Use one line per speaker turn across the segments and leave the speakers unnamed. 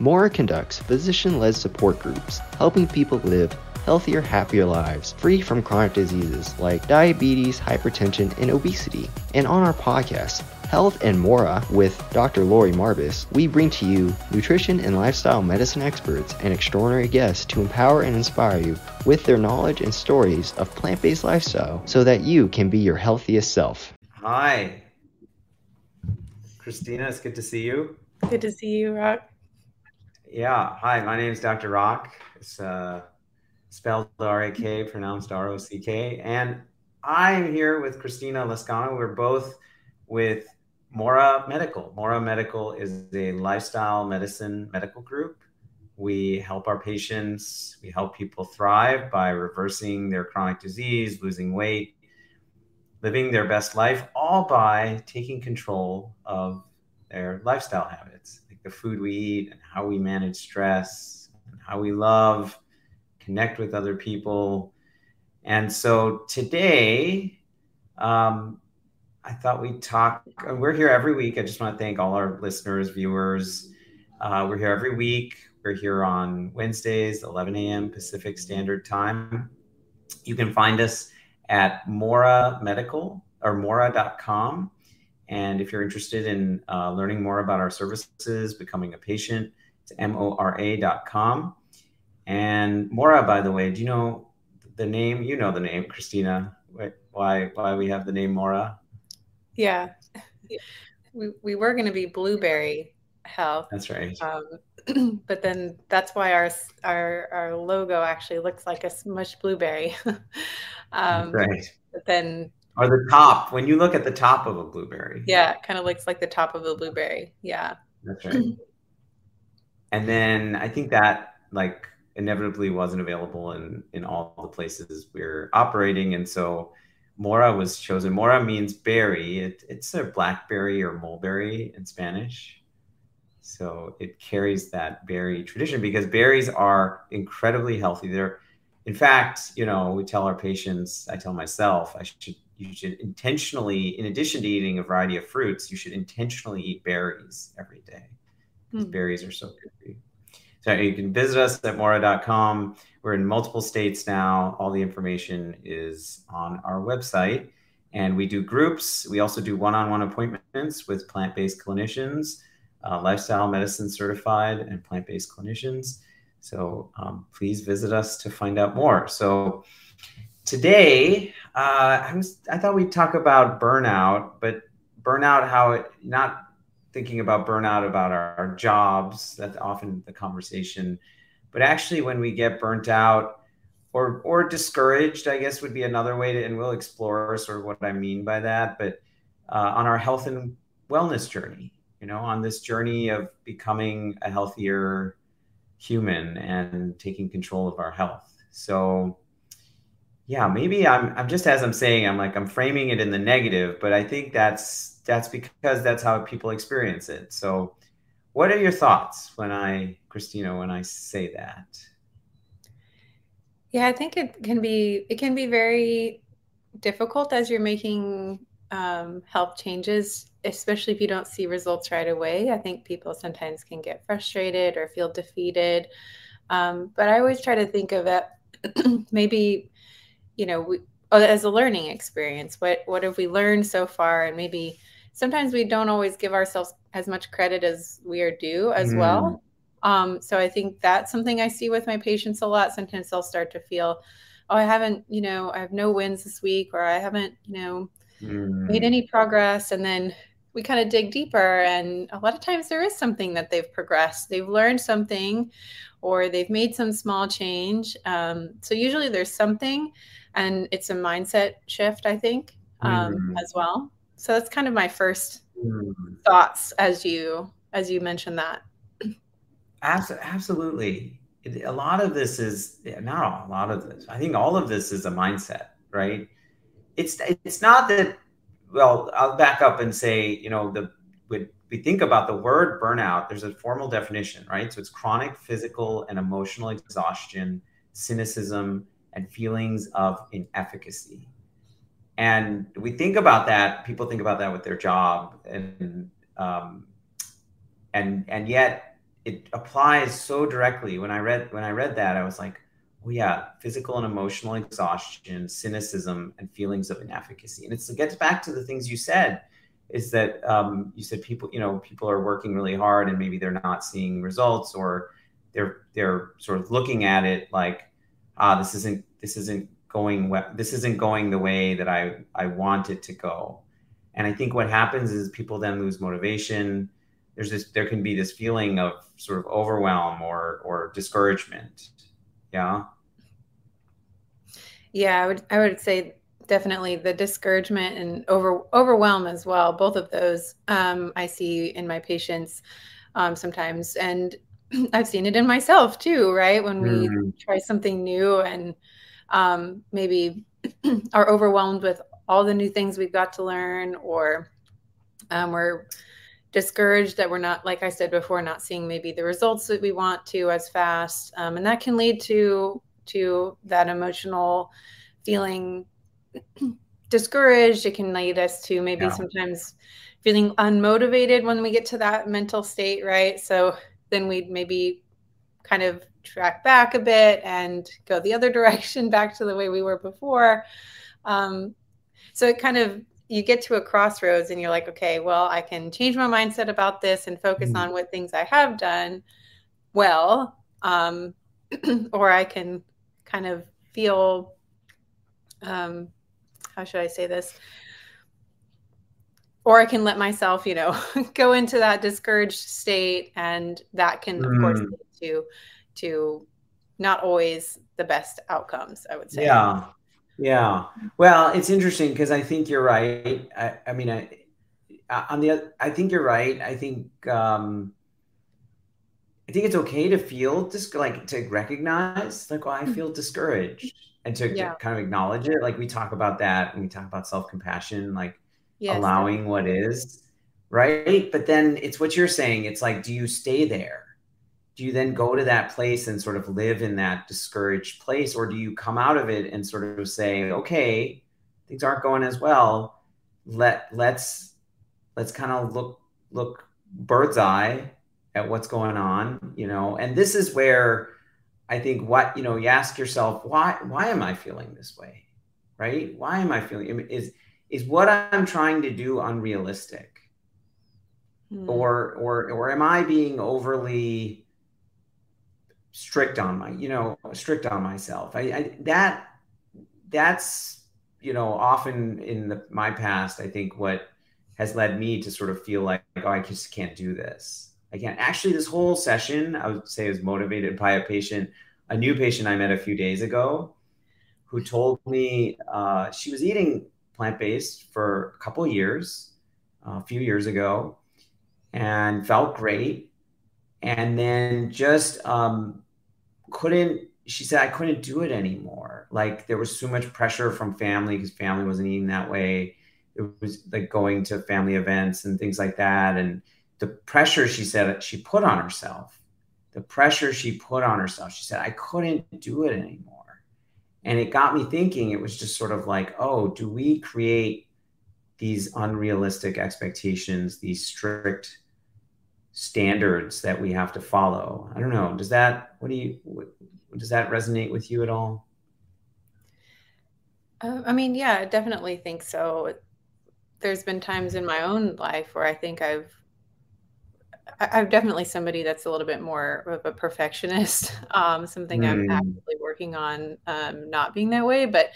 Mora conducts physician led support groups, helping people live healthier, happier lives, free from chronic diseases like diabetes, hypertension, and obesity. And on our podcast, Health and Mora with Dr. Laurie Marbas, we bring to you nutrition and lifestyle medicine experts and extraordinary guests to empower and inspire you with their knowledge and stories of plant based lifestyle so that you can be your healthiest self.
Hi, Christina. It's good to see you.
Good to see you, Rak.
Yeah. Hi, my name is Dr. Rak. It's uh, spelled R A K, pronounced R O C K. And I'm here with Christina Lascano. We're both with Mora Medical. Mora Medical is a lifestyle medicine medical group. We help our patients, we help people thrive by reversing their chronic disease, losing weight, living their best life, all by taking control of their lifestyle habits, the food we eat and how we manage stress, and how we love, connect with other people. And so today, um, I thought we'd talk. Uh, we're here every week. I just want to thank all our listeners, viewers. Uh, we're here every week. We're here on Wednesdays, 11 a.m. Pacific Standard Time. You can find us at Mora Medical or Mora.com. And if you're interested in uh, learning more about our services, becoming a patient, it's M-O-R-A.com. And Mora, by the way, do you know the name? You know the name, Christina. Why why we have the name Mora?
Yeah. We, we were going to be blueberry health.
That's right.
Um, but then that's why our, our, our logo actually looks like a smushed blueberry.
um, right.
But then.
Or the top, when you look at the top of a blueberry.
Yeah, it kind of looks like the top of a blueberry. Yeah.
That's right. and then I think that like inevitably wasn't available in, in all the places we're operating. And so Mora was chosen. Mora means berry. It, it's a blackberry or mulberry in Spanish. So it carries that berry tradition because berries are incredibly healthy. They're, in fact, you know, we tell our patients, I tell myself, I should, you should intentionally, in addition to eating a variety of fruits, you should intentionally eat berries every day. Mm. Berries are so good for you. So you can visit us at mora.com. We're in multiple states now. All the information is on our website. And we do groups. We also do one on one appointments with plant based clinicians, uh, lifestyle medicine certified, and plant based clinicians. So um, please visit us to find out more. So today, uh, I was I thought we'd talk about burnout, but burnout how it not thinking about burnout about our, our jobs. That's often the conversation. But actually, when we get burnt out or or discouraged, I guess would be another way to, and we'll explore sort of what I mean by that. But uh, on our health and wellness journey, you know, on this journey of becoming a healthier human and taking control of our health. So yeah, maybe I'm I'm just as I'm saying, I'm like I'm framing it in the negative, but I think that's that's because that's how people experience it. So, what are your thoughts when I, Christina, when I say that?
Yeah, I think it can be it can be very difficult as you're making um, health changes, especially if you don't see results right away. I think people sometimes can get frustrated or feel defeated. Um, but I always try to think of it maybe, you know, we, as a learning experience. What what have we learned so far, and maybe sometimes we don't always give ourselves as much credit as we are due as mm. well. Um, so I think that's something I see with my patients a lot. Sometimes they'll start to feel, oh, I haven't, you know, I have no wins this week, or I haven't, you know, mm. made any progress. And then we kind of dig deeper. And a lot of times there is something that they've progressed, they've learned something, or they've made some small change. Um, so usually there's something, and it's a mindset shift, I think, um, mm. as well. So that's kind of my first mm. thoughts as you as you mentioned that.
Absolutely. A lot of this is not a lot of this i think all of this is a mindset right? It's it's not that well i'll back up and say you know the when we think about the word burnout there's a formal definition right? So it's chronic physical and emotional exhaustion cynicism and feelings of inefficacy and we think about that people think about that with their job and um, and and yet it applies so directly. When I read when I read that, I was like, oh yeah, physical and emotional exhaustion, cynicism, and feelings of inefficacy. And it gets back to the things you said. Is that um, you said people, you know, people are working really hard and maybe they're not seeing results or they're they're sort of looking at it like, ah, this isn't this isn't going well, this isn't going the way that I I want it to go. And I think what happens is people then lose motivation. There's this there can be this feeling of sort of overwhelm or or discouragement. Yeah.
Yeah, I would I would say definitely the discouragement and over overwhelm as well. Both of those um, I see in my patients um, sometimes, and I've seen it in myself too. Right when we mm. try something new and um, maybe are overwhelmed with all the new things we've got to learn, or um, we're discouraged that we're not, like I said before, not seeing maybe the results that we want to as fast, um, and that can lead to to that emotional feeling discouraged. It can lead us to maybe yeah. sometimes feeling unmotivated when we get to that mental state, right? So then we'd maybe kind of track back a bit and go the other direction back to the way we were before. Um, so it kind of you get to a crossroads and you're like, okay, well, I can change my mindset about this and focus mm-hmm. on what things I have done well, um, or I can kind of feel um, how should I say this? Or I can let myself, you know, go into that discouraged state, and that can, of course, mm. lead to to not always the best outcomes. I would say.
Yeah, yeah. Well, it's interesting because I think you're right. I, I mean, I on the I think you're right. I think um, I think it's okay to feel just like to recognize like, well, I hmm. feel discouraged and to, yeah. to, kind of acknowledge it. Like we talk about that and we talk about self compassion, like yes, allowing what is right. But then it's what you're saying. It's like, do you stay there? Do you then go to that place and sort of live in that discouraged place, or do you come out of it and sort of say, okay, things aren't going as well. Let let's let's kind of look look bird's eye at what's going on, you know. And this is where I think what you know, you ask yourself, why why am I feeling this way? Right? Why am I feeling is is what I'm trying to do unrealistic? Hmm. Or or or am I being overly strict on my, you know, strict on myself? I, I that that's you know often in the, my past i think what has led me to sort of feel like oh i just can't do this i can't actually, this whole session, I would say, was motivated by a patient, a new patient I met a few days ago, who told me uh, she was eating plant based for a couple years, uh, a few years ago, and felt great. And then just um, couldn't, she said, I couldn't do it anymore. Like there was so much pressure from family because family wasn't eating that way. It was like going to family events and things like that. And the pressure she said she put on herself, the pressure she put on herself, she said, I couldn't do it anymore. And it got me thinking, it was just sort of like, oh, do we create these unrealistic expectations, these strict standards that we have to follow? I don't know. Does that, what do you, what, does that resonate with you at all?
Uh, I mean, yeah, I definitely think so. There's been times in my own life where I think I've I, am definitely somebody that's a little bit more of a perfectionist. Um, something mm. I'm actively working on um, not being that way, but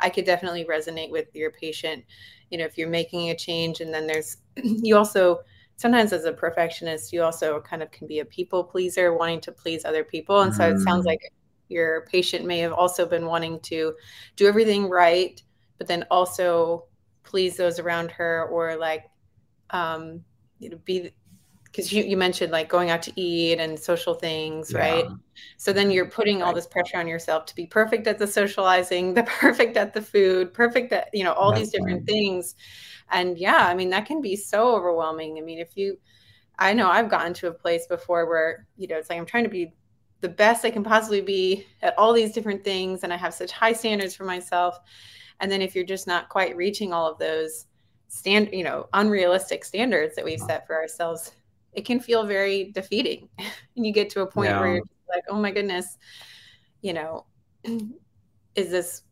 I could definitely resonate with your patient. You know, if you're making a change, and then there's you also sometimes as a perfectionist, you also kind of can be a people pleaser, wanting to please other people, and so it sounds mm. like your patient may have also been wanting to do everything right, but then also please those around her or like um, you know be because you, you mentioned like going out to eat and social things yeah. right? So then you're putting all this pressure on yourself to be perfect at the socializing the perfect at the food perfect at you know all That's these different things. And yeah i mean that can be so overwhelming. I mean if you i know i've gotten to a place before where you know it's like i'm trying to be the best i can possibly be at all these different things and i have such high standards for myself. And then if you're just not quite reaching all of those stand you know unrealistic standards that we've set for ourselves it can feel very defeating and you get to a point yeah. where you're like oh my goodness you know is this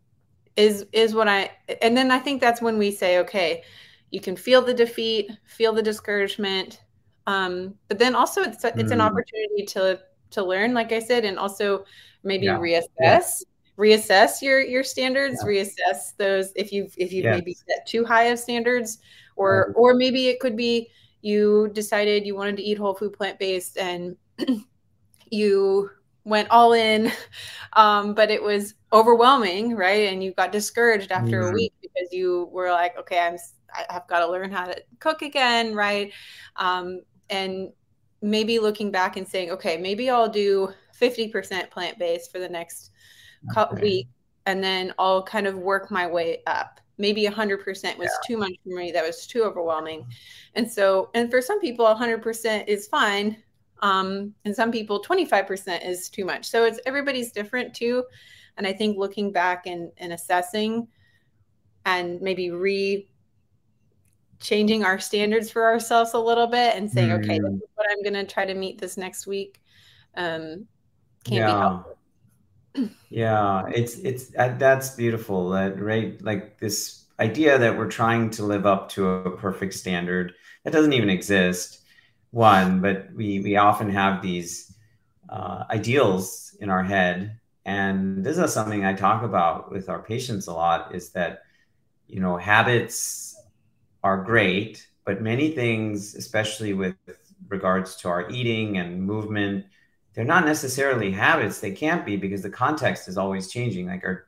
is is what i and then i think that's when we say okay you can feel the defeat feel the discouragement um, but then also it's a, it's mm. an opportunity to to learn like i said and also maybe yeah. reassess reassess your your standards yeah. reassess those if you've if you've yes. maybe set too high of standards or or maybe it could be you decided you wanted to eat whole food plant based and you went all in um, but it was overwhelming right and you got discouraged after mm-hmm. a week because you were like okay i'm i've got to learn how to cook again right um, and maybe looking back and saying okay maybe i'll do 50% plant-based for the next okay. week and then i'll kind of work my way up maybe 100% was yeah. too much for me that was too overwhelming and so and for some people 100% is fine um, and some people 25% is too much so it's everybody's different too and i think looking back and, and assessing and maybe re changing our standards for ourselves a little bit and saying mm. okay this is what i'm going to try to meet this next week um, can yeah. be helpful
yeah it's it's that's beautiful that right like this idea that we're trying to live up to a perfect standard that doesn't even exist one but we we often have these uh, ideals in our head and this is something i talk about with our patients a lot is that you know habits are great but many things especially with regards to our eating and movement they're not necessarily habits. They can't be because the context is always changing. Like our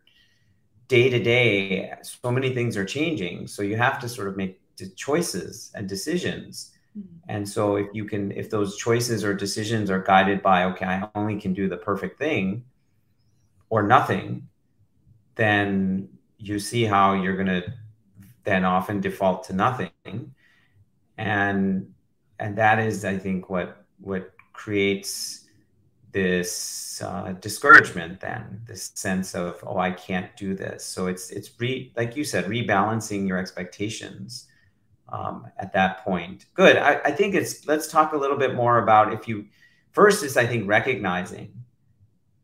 day to day, so many things are changing. So you have to sort of make choices and decisions. Mm-hmm. And so if you can, if those choices or decisions are guided by, okay, I only can do the perfect thing or nothing, then you see how you're going to then often default to nothing. And, and that is, I think, what, what creates this uh, discouragement then this sense of oh i can't do this. So it's it's re like you said rebalancing your expectations um, at that point. Good. I, I think it's let's talk a little bit more about if you first is i think recognizing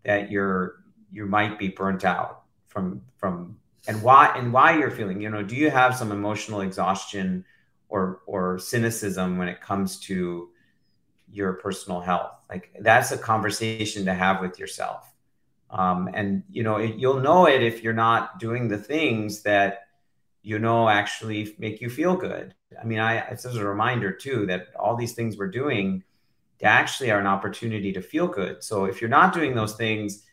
that you're you might be burnt out from from and why and why you're feeling you know do you have some emotional exhaustion or or cynicism when it comes to your personal health. Like that's a conversation to have with yourself. Um, and you know it, you'll know it if you're not doing the things that you know actually make you feel good. I mean i it's as a reminder too that all these things we're doing they actually are an opportunity to feel good. So if you're not doing those things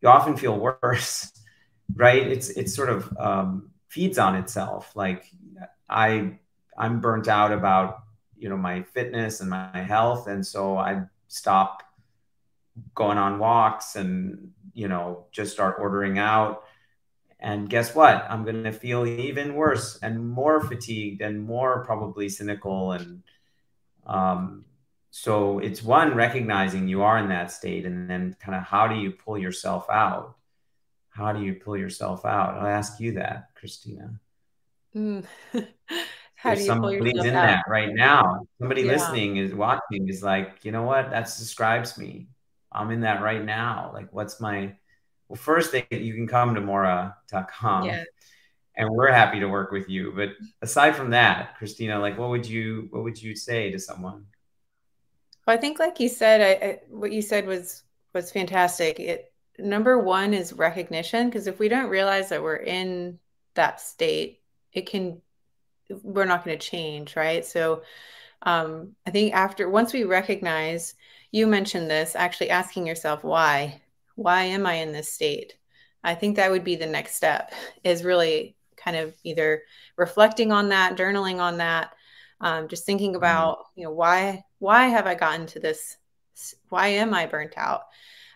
you often feel worse right? It's it's sort of um, feeds on itself. Like i i'm burnt out about you know my fitness and my health. And so i stop going on walks and you know just start ordering out. And guess what? I'm going to feel even worse and more fatigued and more probably cynical. And um, so it's one recognizing you are in that state and then kind of how do you pull yourself out? How do you pull yourself out? I'll ask you that christina. Mm. How you somebody's in out? that right now. Somebody yeah. listening is watching is like, you know what? That describes me. I'm in that right now. Like, what's my well, first thing you can come to mora.com yeah. and we're happy to work with you. But aside from that, Christina, like what would you what would you say to someone?
Well, I think like you said, I, I, what you said was was fantastic. It number one is recognition because if we don't realize that we're in that state, it can we're not going to change, right? So um, I think after once we recognize, you mentioned this, actually asking yourself why, why am I in this state? I think that would be the next step is really kind of either reflecting on that, journaling on that, um, just thinking mm-hmm. about you know why why have I gotten to this? Why am I burnt out?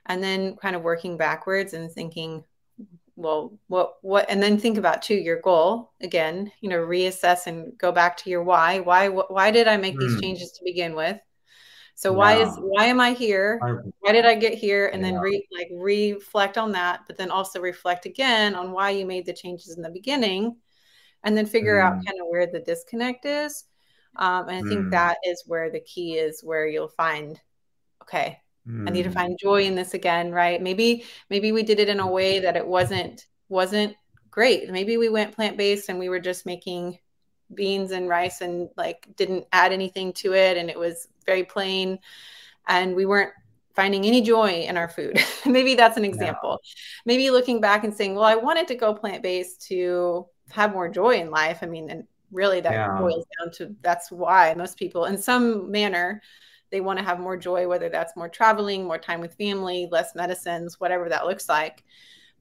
And then kind of working backwards and thinking well what what and then think about too your goal again you know reassess and go back to your why why why did i make mm. these hmm. changes to begin with so why is why am i here why did i get here and yeah. then re, like reflect on that but then also reflect again on why you made the changes in the beginning and then figure mm. out hmm. kind of where the disconnect is Um, and I think mm. that is where the key is where you'll find, okay, mm. I need to hmm. find joy in this again, right? Maybe, maybe we did it in a way that it wasn't, wasn't great. Maybe we went plant-based and we were just making beans and rice and like didn't add anything to it. And it was very plain and we weren't finding any joy in our food. Maybe that's an example. Maybe looking back and saying, well, I wanted to go plant-based to have more joy in life. I mean, and really that yeah. boils down to that's why most people in some manner they want to have more joy whether that's more traveling more time with family less medicines whatever that looks like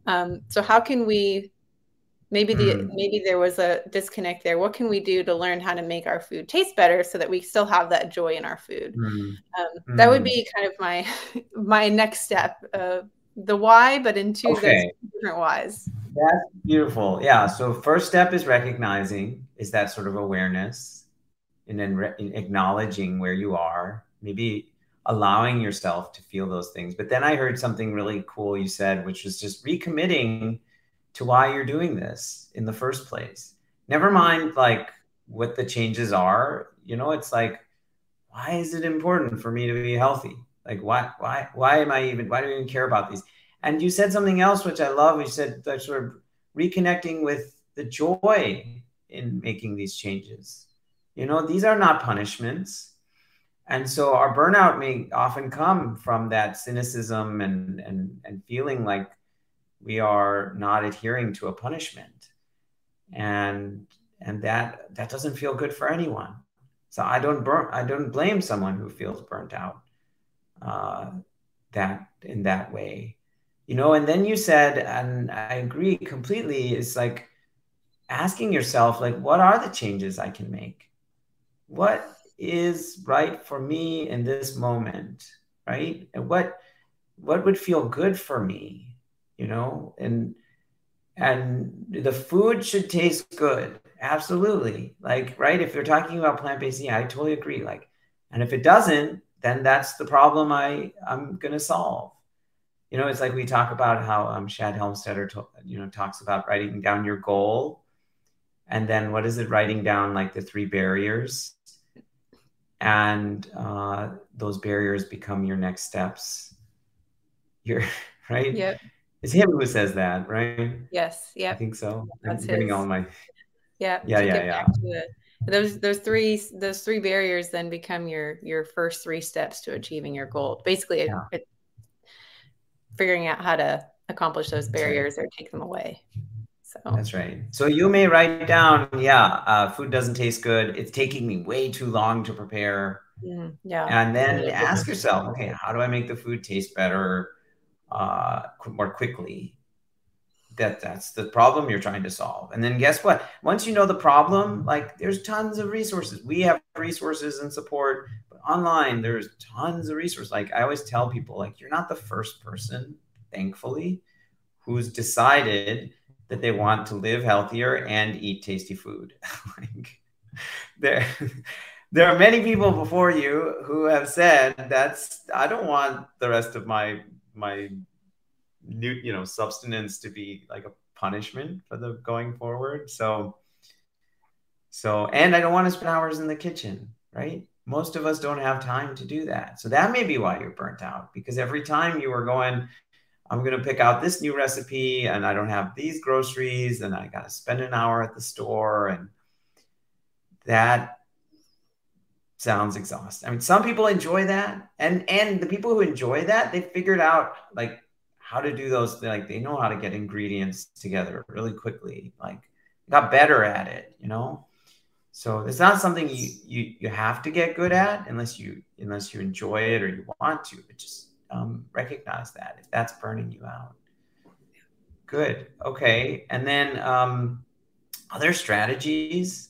um, so how can we maybe the mm. maybe there was a disconnect there what can we do to learn how to make our food taste better so that we still have that joy in our food mm. Um, that would hmm. be kind of my my next step uh, the why but in two okay. different whys
that's beautiful yeah so first step is recognizing is that sort of awareness and then re- acknowledging where you are maybe allowing yourself to feel those things. But then i heard something really cool you said which was just recommitting to why you're doing this in the first place. Never mind like what the changes are. You know it's like why is it important for me to be healthy? Like why why why am i even why do i even care about these? And you said something else which i love. You said that sort of reconnecting with the joy in making these changes. You know, these are not punishments. And so our burnout may often come from that cynicism and, and, and feeling like we are not adhering to a punishment. And, and that, that doesn't feel good for anyone. So I don't burn, I don't blame someone who feels burnt out uh, that in that way, you know. And then you said, and I agree completely. It's like asking yourself like what are the changes i can make what is right for me in this moment right? And what what would feel good for me you know? And and the food should taste good absolutely. Like right if you're talking about plant-based yeah i totally agree. Like and if it doesn't then that's the problem i i'm to solve. You know it's like we talk about how um, shad helmstetter to, you know talks about writing down your goal and then what is it writing down like the three barriers and uh, those barriers become your next steps. You're right?
Yep.
It's him who says that right?
Yes yeah
i think so. That's I'm getting all my
yeah
yeah yeah. yeah
those those three those three barriers then become your your first three steps to achieving your goal. Basically yeah. it, figuring out how to accomplish those barriers or take them away
so that's right. So you may write down, yeah, uh, food doesn't taste good. It's taking me way too long to prepare.
Mm, yeah.
And then yeah. ask yourself, okay, how do I make the food taste better uh, more quickly? That that's the problem you're trying to solve. And then guess what? Once you know the problem, like there's tons of resources. We have resources and support, but online there's tons of resources. Like I always tell people, like you're not the first person, thankfully, who's decided that they want to live healthier and eat tasty food. like there there are many people before you who have said that's I don't want the rest of my my new you know substance to be like a punishment for the going forward. So so and I don't want to spend hours in the kitchen, right? Most of us don't have time to do that. So that may be why you're burnt out because every time you were going I'm going to pick out this new recipe and I don't have these groceries and I got to spend an hour at the store. And that sounds exhausting. I mean, some people enjoy that. And, and the people who enjoy that, they figured out like how to do those. Like they know how to get ingredients together really quickly. Like got better at it, you know? So it's not something you, you, you have to get good at unless you, unless you enjoy it or you want to, it just, um, recognize that if that's burning you out. Good. Okay. And then um, other strategies,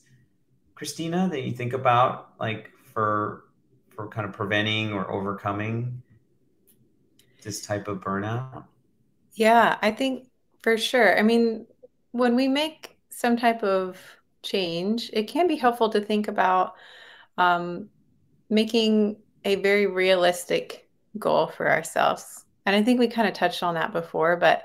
Christina, that you think about, like for for kind of preventing or overcoming this type of burnout?
Yeah, I think for sure. I mean, when we make some type of change, it can be helpful to think about um, making a very realistic goal for ourselves. And I think we kind of touched on that before, but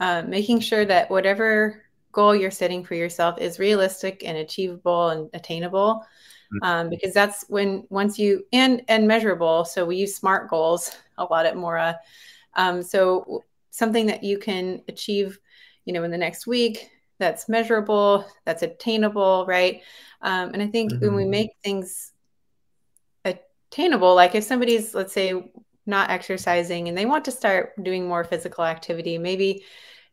um, making sure that whatever goal you're setting for yourself is realistic and achievable and attainable. mm-hmm. um, because that's when once you and and measurable. So we use SMART goals a lot at Mora. Um, so something that you can achieve, you know, in the next week that's measurable, that's attainable, right? Um, and I think mm-hmm. when we mm-hmm. make things attainable, like if somebody's, let's say, not exercising and they want to start doing more physical activity, maybe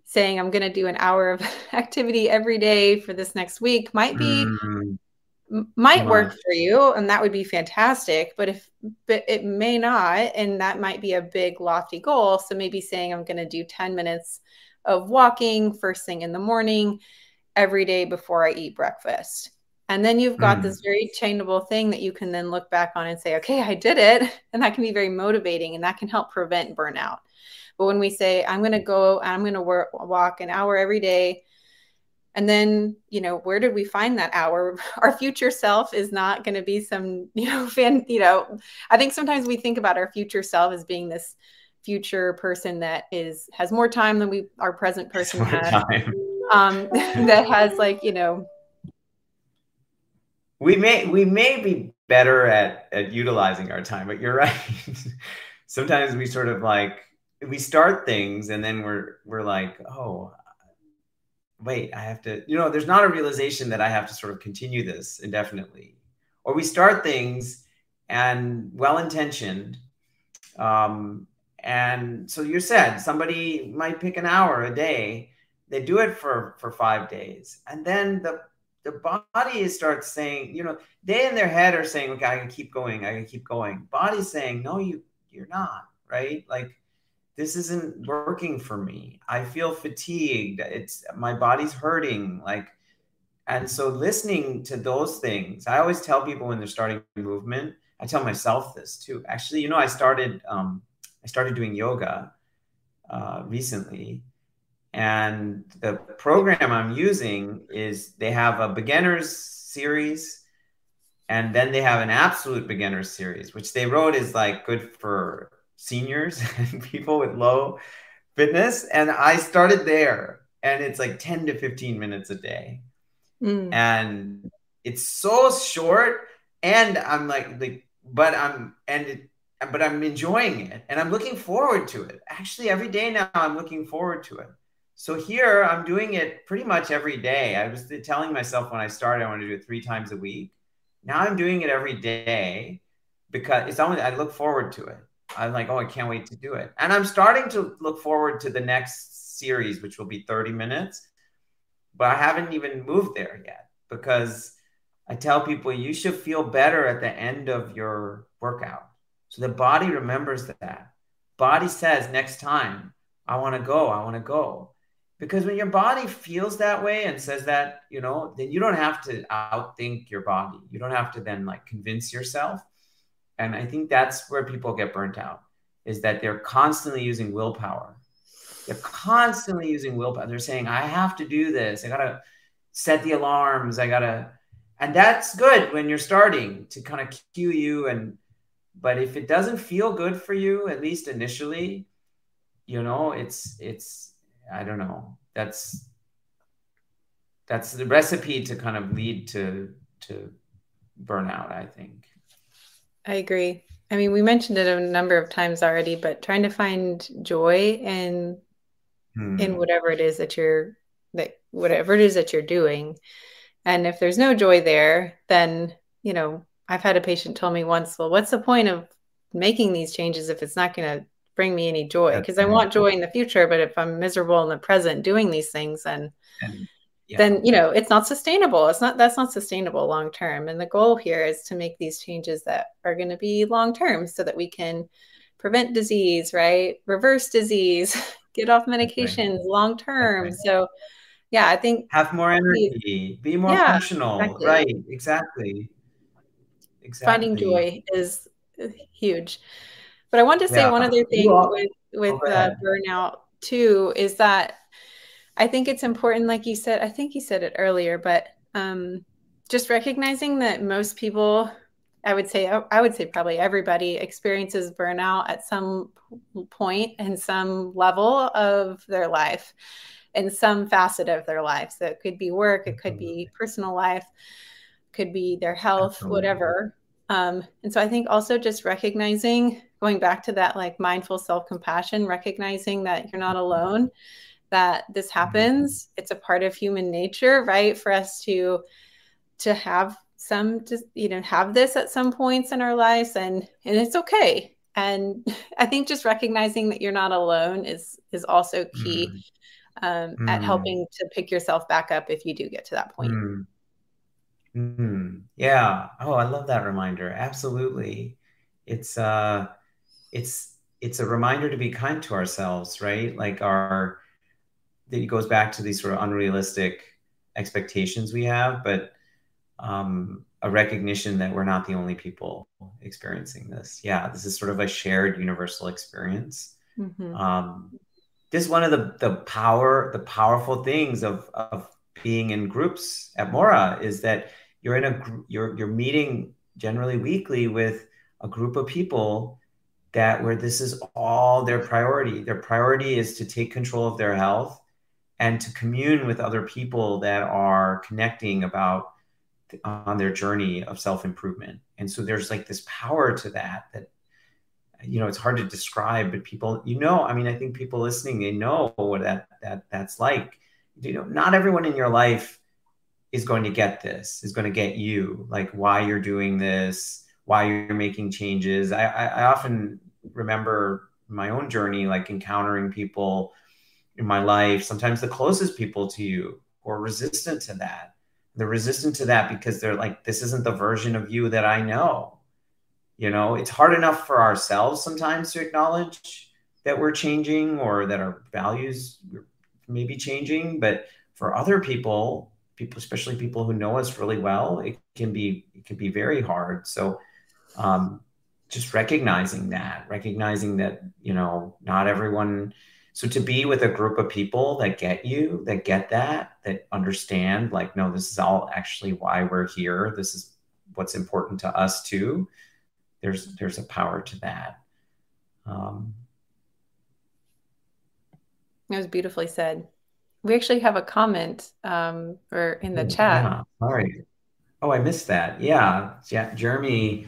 saying I'm going to do an hour of activity every day for this next week might be mm-hmm. might work for you and that would be fantastic but if but it may not and that might be a big lofty goal. So maybe saying I'm going to do 10 minutes of walking first thing in the morning every day before I eat breakfast and then you've got mm. this very changeable thing that you can then look back on and say, okay, I did it. And that can be very motivating and that can help prevent burnout. But when we say, I'm going to go, I'm going to work, walk an hour every day, and then, you know, where did we find that hour? Our future self is not going to be some, you know, fan, you know, I think sometimes we think about our future self as being this future person that is has more time than we our present person has. Um, that has like, you know,
we may we may be better at at utilizing our time, but you're right. Sometimes we sort of like we start things and then we're we're like, oh, wait, I have to, you know, there's not a realization that I have to sort of continue this indefinitely. Or we start things and well intentioned. Um, and so you said somebody might pick an hour a day, they do it for for five days, and then the the body starts saying, you know, they in their head are saying, okay, I can keep going, I can keep going. Body's saying, no, you you're not, right? Like this isn't working for me. I feel fatigued. It's my body's hurting. Like, and so listening to those things, I always tell people when they're starting movement, I tell myself this too. Actually, you know, I started um, I started doing yoga uh, recently and the program I'm using is they have a beginners series and then they have an absolute beginners series, which they wrote is like good for seniors and people with low fitness. And I started there and it's like 10 to 15 minutes a day. Mm. And it's so short. And I'm like, like, but I'm, and it, but I'm enjoying it and I'm looking forward to it. Actually, every day now I'm looking forward to it. So here I'm doing it pretty much every day. I was telling myself when I started I want to do it three times a week. Now I'm doing it every day because it's only I look forward to it. I'm like, oh, I can't wait to do it. And I'm starting to look forward to the next series, which will be 30 minutes. But I haven't even moved there yet because I tell people you should feel better at the end of your workout. So the body remembers that. Body says next time, I want to go, I want to go because when your body feels that way and says that you know then you don't have to outthink your body. You don't have to then like convince yourself. And i think that's where people get burnt out is that they're constantly using willpower. They're constantly using willpower. They're saying i have to do this. I gotta set the alarms. I gotta and that's good when you're starting to kind of cue you and but if it doesn't feel good for you at least initially you know it's it's I don't know. That's that's the recipe to kind of lead to to burnout, I think.
I agree. I mean, we mentioned it a number of times already, but trying to find joy in hmm. in whatever it is that you're that whatever it is that you're doing. And if there's no joy there, then, you know, I've had a patient tell me once, well, what's the point of making these changes if it's not going to bring me any joy because I want joy in the future. But if I'm miserable in the present doing these things, then and, yeah. then you know it's not sustainable. It's not that's not sustainable long term. And the goal here is to make these changes that are going to be long term, so that we can prevent disease, right? Reverse disease, get off medications right. long term. Right. So yeah, I think
have more energy, be more yeah, functional. Exactly. Right, exactly.
Exactly. Finding joy is uh, huge. But I want to say yeah. one other thing with with uh, burnout too is that I think it's important, like you said. I think you said it earlier, but um, just recognizing that most people, I would say, I would say probably everybody experiences burnout at some point and some level of their life, in some facet of their life. So it could be work, it could be personal life could be their health, Absolutely. whatever. Um, and so I think also just recognizing, going back to that like mindful self compassion, recognizing that you're not alone, that this mm-hmm. happens. It's a part of human nature, right? For us to to have some just you know have this at some points in our lives and and it's okay and i think just recognizing that you're not alone is is also key mm. Um, mm. at helping to pick yourself back up if you do get to that point mm.
Mm. Yeah. Oh, I love that reminder. Absolutely. It's uh it's it's a reminder to be kind to ourselves, right? Like our that it goes back to these sort of unrealistic expectations we have, but um, a recognition that we're not the only people experiencing this. Yeah, this is sort of a shared universal experience. Mm-hmm. Um, this is one of the the power the powerful things of of being in groups at Mora is that you're in a you're you're meeting generally weekly with a group of people that where this is all their priority. Their priority is to take control of their health and to commune with other people that are connecting about on their journey of self-improvement. And so there's like this power to that that you know it's hard to describe but people you know i mean i think people listening they know what that that that's like you know not everyone in your life is going to get this, is going to get you, like why you're doing this, why you're making changes. I, I, I often remember my own journey, like encountering people in my life, sometimes the closest people to you who are resistant to that. They're resistant to that because they're like, this isn't the version of you that I know. You know, it's hard enough for ourselves sometimes to acknowledge that we're changing or that our values may be changing. But for other people, people, especially people who know us really well, it can be it can be very hard. So um, just recognizing that, recognizing that you know not everyone. So to be with a group of people that get you, that get that, that understand, like, no, this is all actually why we're here. This is what's important to us too. There's there's a power to that. Um,
it was beautifully said. We actually have a comment um, or in the chat.
Yeah, sorry. Oh, I missed that. Yeah. yeah. Jeremy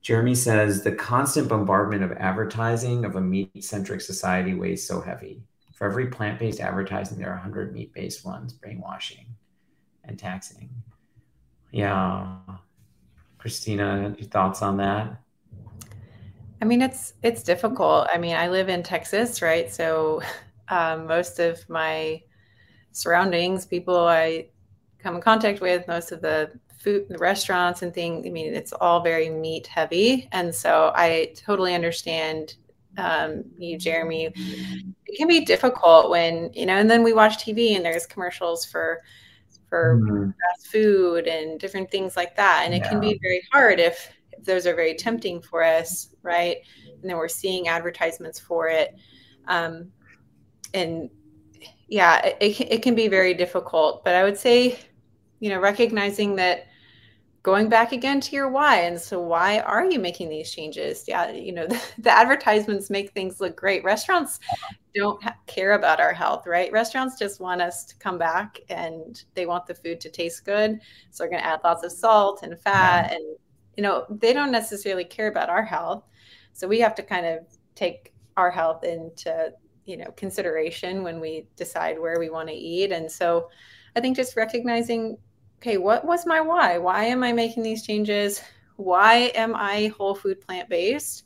Jeremy says the constant bombardment of advertising of a meat-centric society weighs so heavy. For every plant-based advertising, there are 100 meat-based ones, brainwashing and taxing. Yeah. Christina, your thoughts on that?
I mean, it's it's difficult. I mean, I live in Texas, right? So um, most of my surroundings, people I come in contact with, most of the food, the restaurants and things. I mean, it's all very meat heavy, and so I totally understand um, you, Jeremy. It can be difficult when you know, and then we watch TV and there's commercials for for mm-hmm. fast food and different things like that, and it yeah. can be very hard if, if those are very tempting for us, right? And then we're seeing advertisements for it. Um, and yeah, it, it can be very difficult. But I would say, you know, recognizing that going back again to your why. And so, why are you making these changes? Yeah, you know, the, the advertisements make things look great. Restaurants don't care about our health, right? Restaurants just want us to come back and they want the food to taste good. So, they're going to add lots of salt and fat. And, you know, they don't necessarily care about our health. So, we have to kind of take our health into you know consideration when we decide where we want to eat and so i think just recognizing okay what was my why? Why am i making these changes? Why am i whole food plant based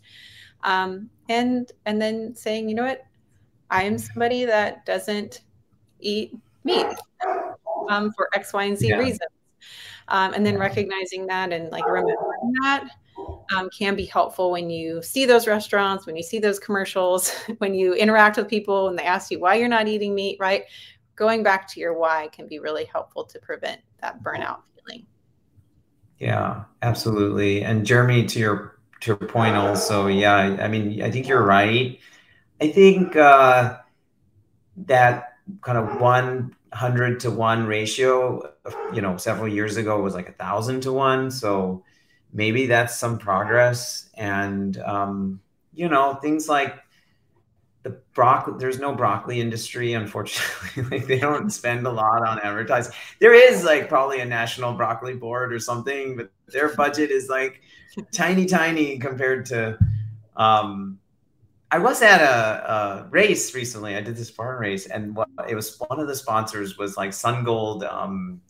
um, and and then saying you know what? I am somebody that doesn't eat meat um, for x y and z yeah. reasons. Um, and then recognizing that and like remembering that um, can be helpful when you see those restaurants, when you see those commercials, when you interact with people and they ask you why you're not eating meat, right? Going back to your why can be really helpful to prevent that burnout feeling.
Yeah, absolutely. And Jeremy, to your to your point also, yeah, I mean, I think you're right. I think uh, that kind of 100 to 1 ratio, you know, several years ago was like a thousand to one. So maybe that's some progress and um, you know things like the broccoli there's no broccoli industry unfortunately. Like they don't spend a lot on advertising there is like probably a national broccoli board or something but their budget is like tiny tiny compared to um i was at a, a race recently i did this farm race and what, it was one of the sponsors was like sun gold um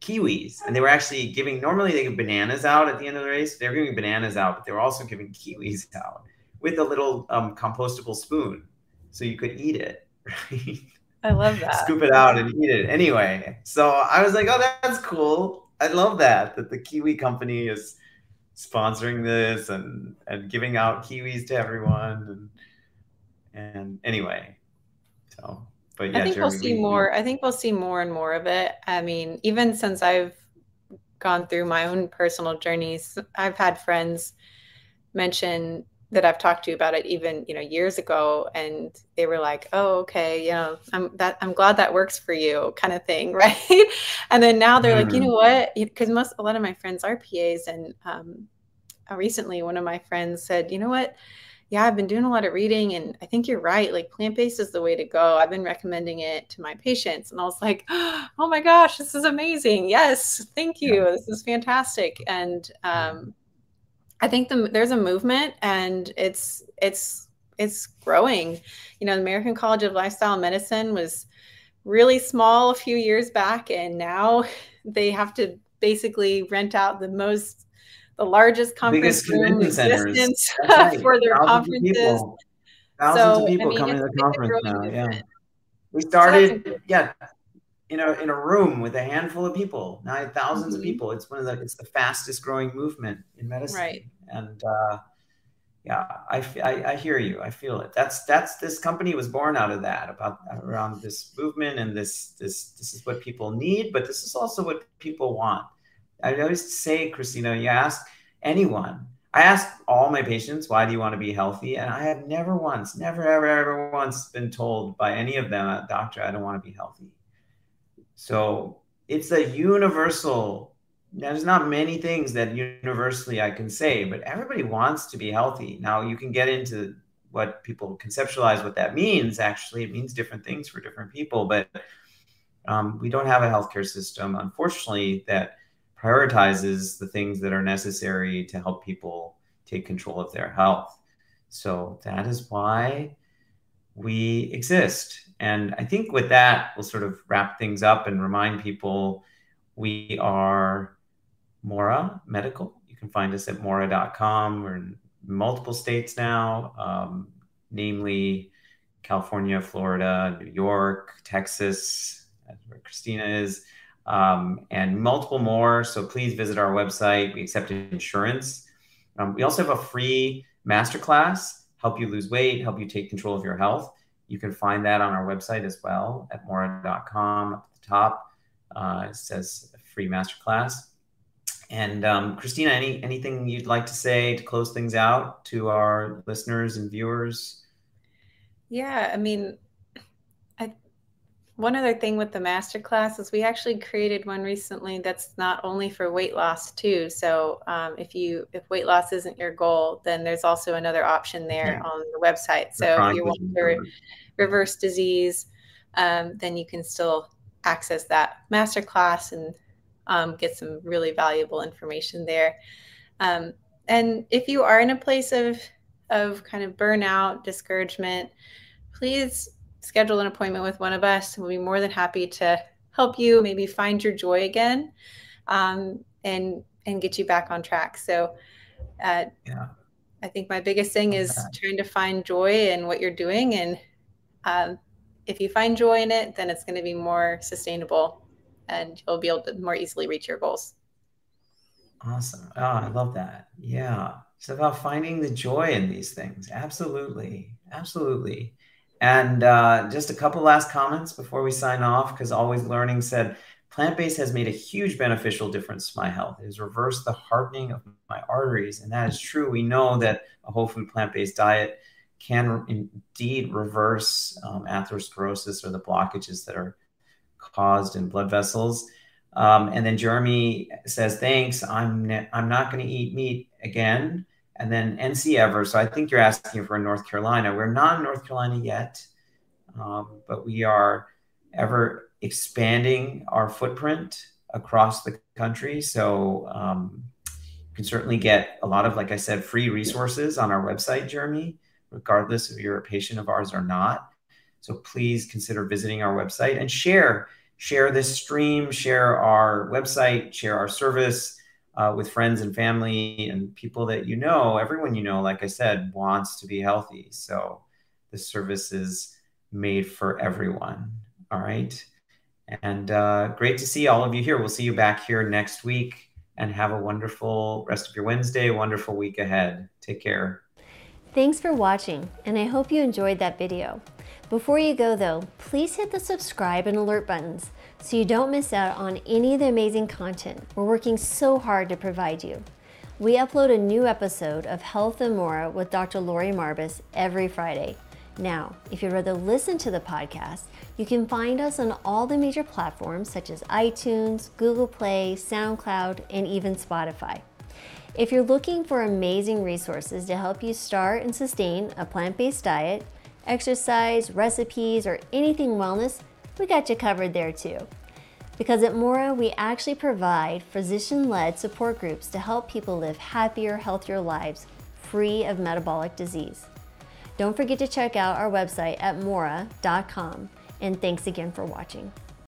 kiwis and they were actually giving normally they give bananas out at the end of the race they were giving bananas out but they were also giving kiwis out with a little um, compostable spoon so you could eat it, right?
I love that.
Scoop it out and eat it anyway. So I was like, oh, that's cool. I love that that the Kiwi company is sponsoring this and and giving out kiwis to everyone and and anyway. So, but yeah,
I think
Jeremy,
we'll see
we,
more. I think we'll see more and more of it. I mean, even since I've gone through my own personal journeys, I've had friends mention that I've talked to about it even you know years ago, and they were like, "Oh, okay, you know, I'm that I'm glad that works for you," kind of thing, right? and then now they're mm-hmm. like, you know what? Because most a lot of my friends are PAs, and um, uh, recently one of my friends said, "You know what? Yeah, I've been doing a lot of reading, and I think you're right. Like plant based is the way to go. I've been recommending it to my patients, and I was like, "Oh my gosh, this is amazing! Yes, thank you. This is fantastic." And um, I think the, there's a movement and it's it's it's growing. You know, the American College of Lifestyle Medicine was really small a few years back, and now they have to basically rent out the most the largest conference room existence right. for their Thousands conferences.
Of Thousands so, of people I mean, coming to the conference now. Yeah. We started, so yeah, in a in a room with a handful of people, now 1000s mm-hmm. of people. It's one of the it's the fastest growing movement in medicine.
Right.
And uh, yeah, I, I, I hear you. I feel it. That's that's this company was born out of that about around this movement and this this this is what people need, but this is also what people want. I always say, Christina, you ask anyone. I ask all my patients, why do you want to be healthy? And I have never once, never, ever, ever once been told by any of them, doctor, I don't want to be healthy. So it's a universal. There's not many things that universally I can say, but everybody wants to be healthy. Now you can get into what people conceptualize what that means. Actually, it means different things for different people, but um, we don't have a healthcare system, unfortunately, that prioritizes the things that are necessary to help people take control of their health. So that is why we exist. And I think with that, we'll sort of wrap things up and remind people we are Mora Medical. You can find us at mora.com. We're in multiple states now, um, namely California, Florida, New York, Texas, where Christina is, um, and multiple more. So please visit our website. We accept insurance. Um, we also have a free masterclass, help you lose weight, help you take control of your health. You can find that on our website as well at mora.com. Up at the top, uh, it says free masterclass. And um, Christina, any anything you'd like to say to close things out to our listeners and viewers?
Yeah, I mean, one other thing with the masterclass is we actually created one recently that's not only for weight loss too. So um, if you if weight loss isn't your goal, then there's also another option there yeah. on the website. So the if you want to reverse disease, um, then you can still access that masterclass and um, get some really valuable information there. Um, and if you are in a place of of kind of burnout, discouragement, please schedule an appointment with one of us. We'll be more than happy to help you maybe find your joy again um, and and get you back on track. So, uh, yeah. I think my biggest thing is trying to find joy in what you're doing and um, if you find joy in it, then it's going to be more sustainable and you'll be able to more easily reach your goals.
Awesome. Oh, I love that. Yeah. It's about finding the joy in these things. Absolutely. Absolutely. And uh, just a couple last comments before we sign off, because Always Learning said plant based has made a huge beneficial difference to my health. It has reversed the hardening of my arteries. And that is true. We know that a whole food plant based diet can indeed reverse um, atherosclerosis or the blockages that are caused in blood vessels. Um, and then Jeremy says, "Thanks. I'm ne- I'm not going to eat meat again and then NC Ever. So I think you're asking for North Carolina. We're not in North Carolina yet, um, but we are ever expanding our footprint across the country. So um, you can certainly get a lot of, like I said, free resources on our website, Jeremy, regardless if you're a patient of ours or not. So please consider visiting our website and share share this stream, share our website, share our service uh, with friends and family and people that you know. Everyone you know, like I said, wants to be healthy. So the service is made for everyone. All right. And uh, great to see all of you here. We'll see you back here next week and have a wonderful rest of your Wednesday, wonderful week ahead. Take care.
Thanks for watching, and I hope you enjoyed that video. Before you go though, please hit the subscribe and alert buttons so you don't miss out on any of the amazing content we're working so hard to provide you. We upload a new episode of Health and Mora with Dr. Laurie Marbas every Friday. Now, if you'd rather listen to the podcast, you can find us on all the major platforms such as iTunes, Google Play, SoundCloud, and even Spotify. If you're looking for amazing resources to help you start and sustain a plant based diet, exercise, recipes, or anything wellness, we got you covered there too. Because at Mora, we actually provide physician led support groups to help people live happier, healthier lives free of metabolic disease. Don't forget to check out our website at mora.com, and thanks again for watching.